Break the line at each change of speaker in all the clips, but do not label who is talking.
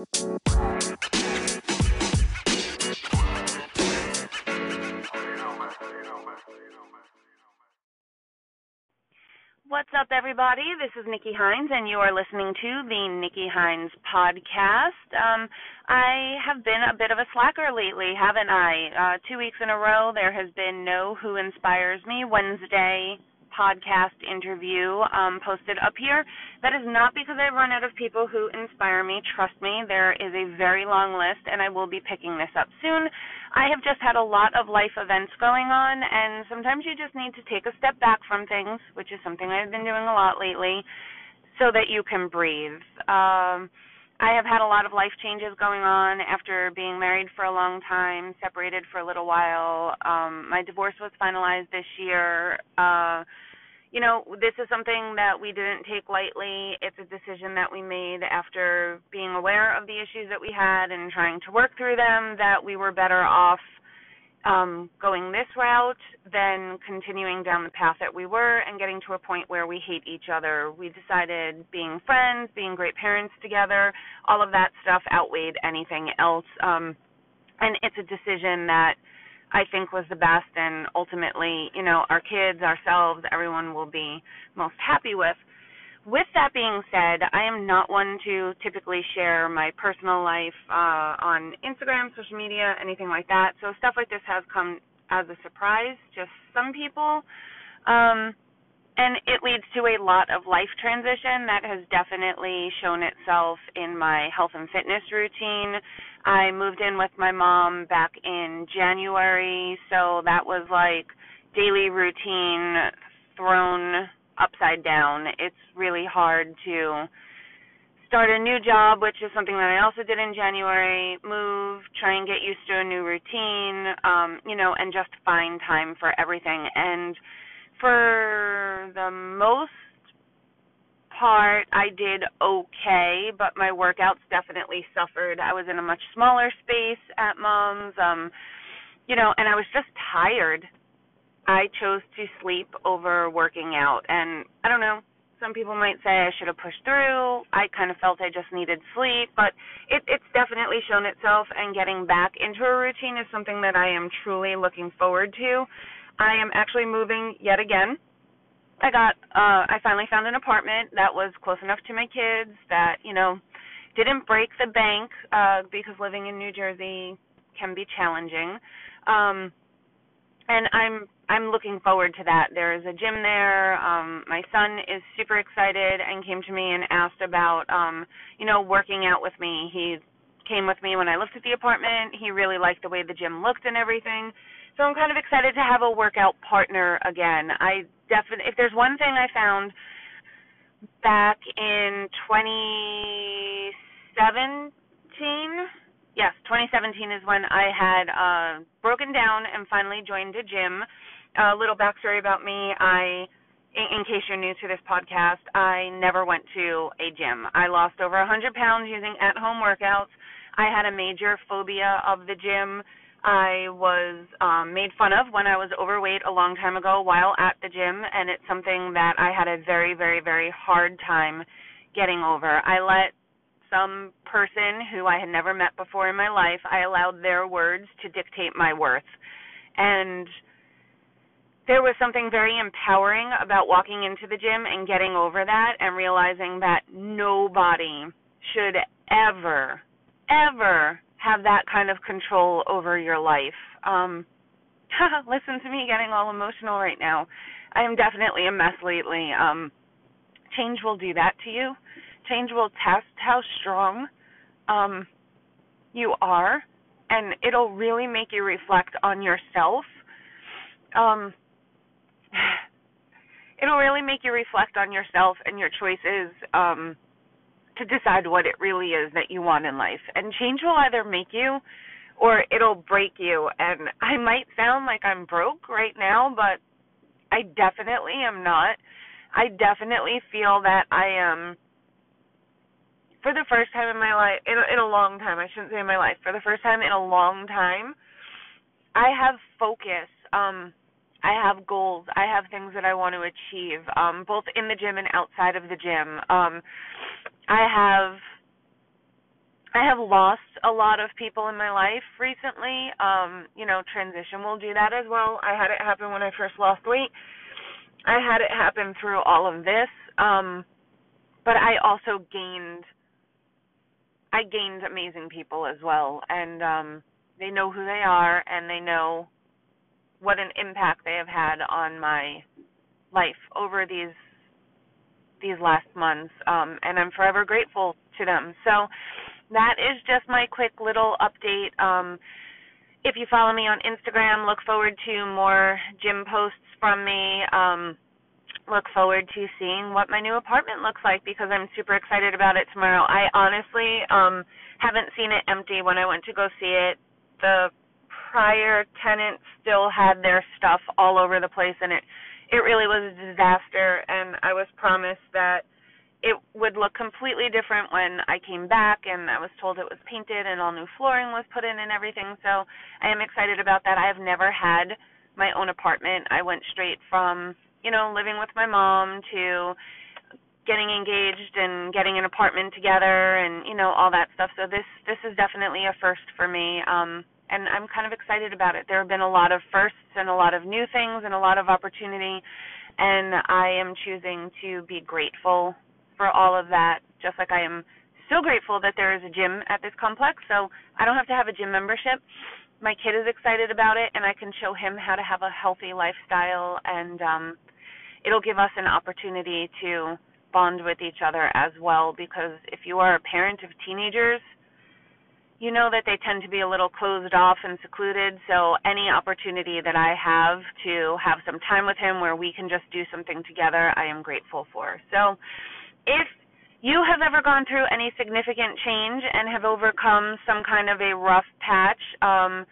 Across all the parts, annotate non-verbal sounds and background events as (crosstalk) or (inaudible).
What's up, everybody? This is Nikki Hynes, and you are listening to the Nikki Hynes podcast. Um, I have been a bit of a slacker lately, haven't I? Uh, two weeks in a row, there has been no Who Inspires Me Wednesday podcast interview um, posted up here. That is not because I've run out of people who inspire me. Trust me, there is a very long list, and I will be picking this up soon. I have just had a lot of life events going on, and sometimes you just need to take a step back from things, which is something I've been doing a lot lately, so that you can breathe. Um, I have had a lot of life changes going on after being married for a long time, separated for a little while. Um, my divorce was finalized this year. Uh, you know, this is something that we didn't take lightly. It's a decision that we made after being aware of the issues that we had and trying to work through them that we were better off um, going this route than continuing down the path that we were and getting to a point where we hate each other. We decided being friends, being great parents together, all of that stuff outweighed anything else. Um, and it's a decision that I think was the best and ultimately, you know, our kids, ourselves, everyone will be most happy with. With that being said, I am not one to typically share my personal life uh, on Instagram, social media, anything like that. So stuff like this has come as a surprise to some people. Um, and it leads to a lot of life transition that has definitely shown itself in my health and fitness routine I moved in with my mom back in January, so that was like daily routine thrown upside down. It's really hard to start a new job, which is something that I also did in January, move, try and get used to a new routine, um, you know, and just find time for everything. And for the most part, I did okay, but my workouts definitely suffered. I was in a much smaller space at mom's, um, you know, and I was just tired. I chose to sleep over working out, and I don't know. Some people might say I should have pushed through. I kind of felt I just needed sleep, but it, it's definitely shown itself. And getting back into a routine is something that I am truly looking forward to. I am actually moving yet again I got uh I finally found an apartment that was close enough to my kids that, you know, didn't break the bank uh because living in New Jersey can be challenging. Um and I'm I'm looking forward to that. There is a gym there. Um my son is super excited and came to me and asked about um you know working out with me. He came with me when I looked at the apartment. He really liked the way the gym looked and everything. So I'm kind of excited to have a workout partner again. I definitely, if there's one thing I found back in 2017, yes, 2017 is when I had uh, broken down and finally joined a gym. A little backstory about me: I, in, in case you're new to this podcast, I never went to a gym. I lost over 100 pounds using at-home workouts. I had a major phobia of the gym I was um, made fun of when I was overweight a long time ago while at the gym, and it's something that I had a very, very, very hard time getting over. I let some person who I had never met before in my life, I allowed their words to dictate my worth. And there was something very empowering about walking into the gym and getting over that and realizing that nobody should ever, ever have that kind of control over your life. Um (laughs) listen to me getting all emotional right now. I am definitely a mess lately. Um change will do that to you. Change will test how strong um you are and it'll really make you reflect on yourself. Um (sighs) it'll really make you reflect on yourself and your choices um to decide what it really is that you want in life. And change will either make you or it'll break you. And I might sound like I'm broke right now, but I definitely am not. I definitely feel that I am for the first time in my life in in a long time, I shouldn't say in my life, for the first time in a long time, I have focus. Um I have goals. I have things that I want to achieve, um, both in the gym and outside of the gym. Um, I have I have lost a lot of people in my life recently. Um, you know, transition will do that as well. I had it happen when I first lost weight. I had it happen through all of this. Um, but I also gained I gained amazing people as well and um they know who they are and they know what an impact they have had on my life over these these last months um and I'm forever grateful to them. So that is just my quick little update. Um, if you follow me on Instagram, look forward to more gym posts from me. Um, look forward to seeing what my new apartment looks like because I'm super excited about it tomorrow. I honestly um haven't seen it empty when I went to go see it. The prior tenant still had their stuff all over the place and it it really was a disaster and I was promised that it would look completely different when I came back and I was told it was painted and all new flooring was put in and everything. So I am excited about that. I have never had my own apartment. I went straight from, you know, living with my mom to getting engaged and getting an apartment together and, you know, all that stuff. So this this is definitely a first for me. Um and I'm kind of excited about it. There have been a lot of firsts and a lot of new things and a lot of opportunity and I am choosing to be grateful for all of that, just like I am so grateful that there is a gym at this complex. So I don't have to have a gym membership. My kid is excited about it, and I can show him how to have a healthy lifestyle, and um, it'll give us an opportunity to bond with each other as well. Because if you are a parent of teenagers, you know that they tend to be a little closed off and secluded. So any opportunity that I have to have some time with him where we can just do something together, I am grateful for. So if you have ever gone through any significant change and have overcome some kind of a rough patch, um,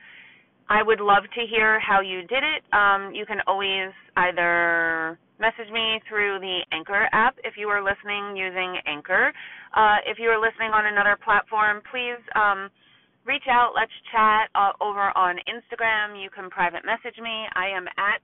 I would love to hear how you did it. Um, you can always either message me through the Anchor app if you are listening using Anchor. Uh, if you are listening on another platform, please um, reach out. Let's chat uh, over on Instagram. You can private message me. I am at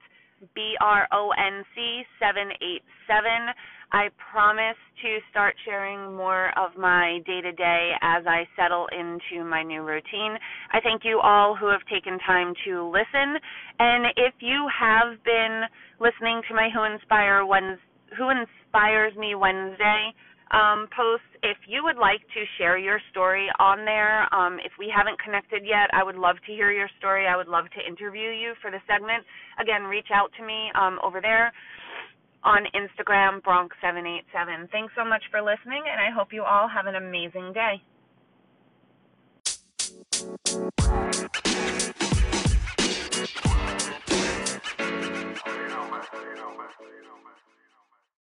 B R O N C 787. I promise to start sharing more of my day to day as I settle into my new routine. I thank you all who have taken time to listen. And if you have been listening to my Who Inspire Wednesday, Who Inspires Me Wednesday um, posts, if you would like to share your story on there, um, if we haven't connected yet, I would love to hear your story. I would love to interview you for the segment. Again, reach out to me um, over there on Instagram, Bronx787. Thanks so much for listening, and I hope you all have an amazing day.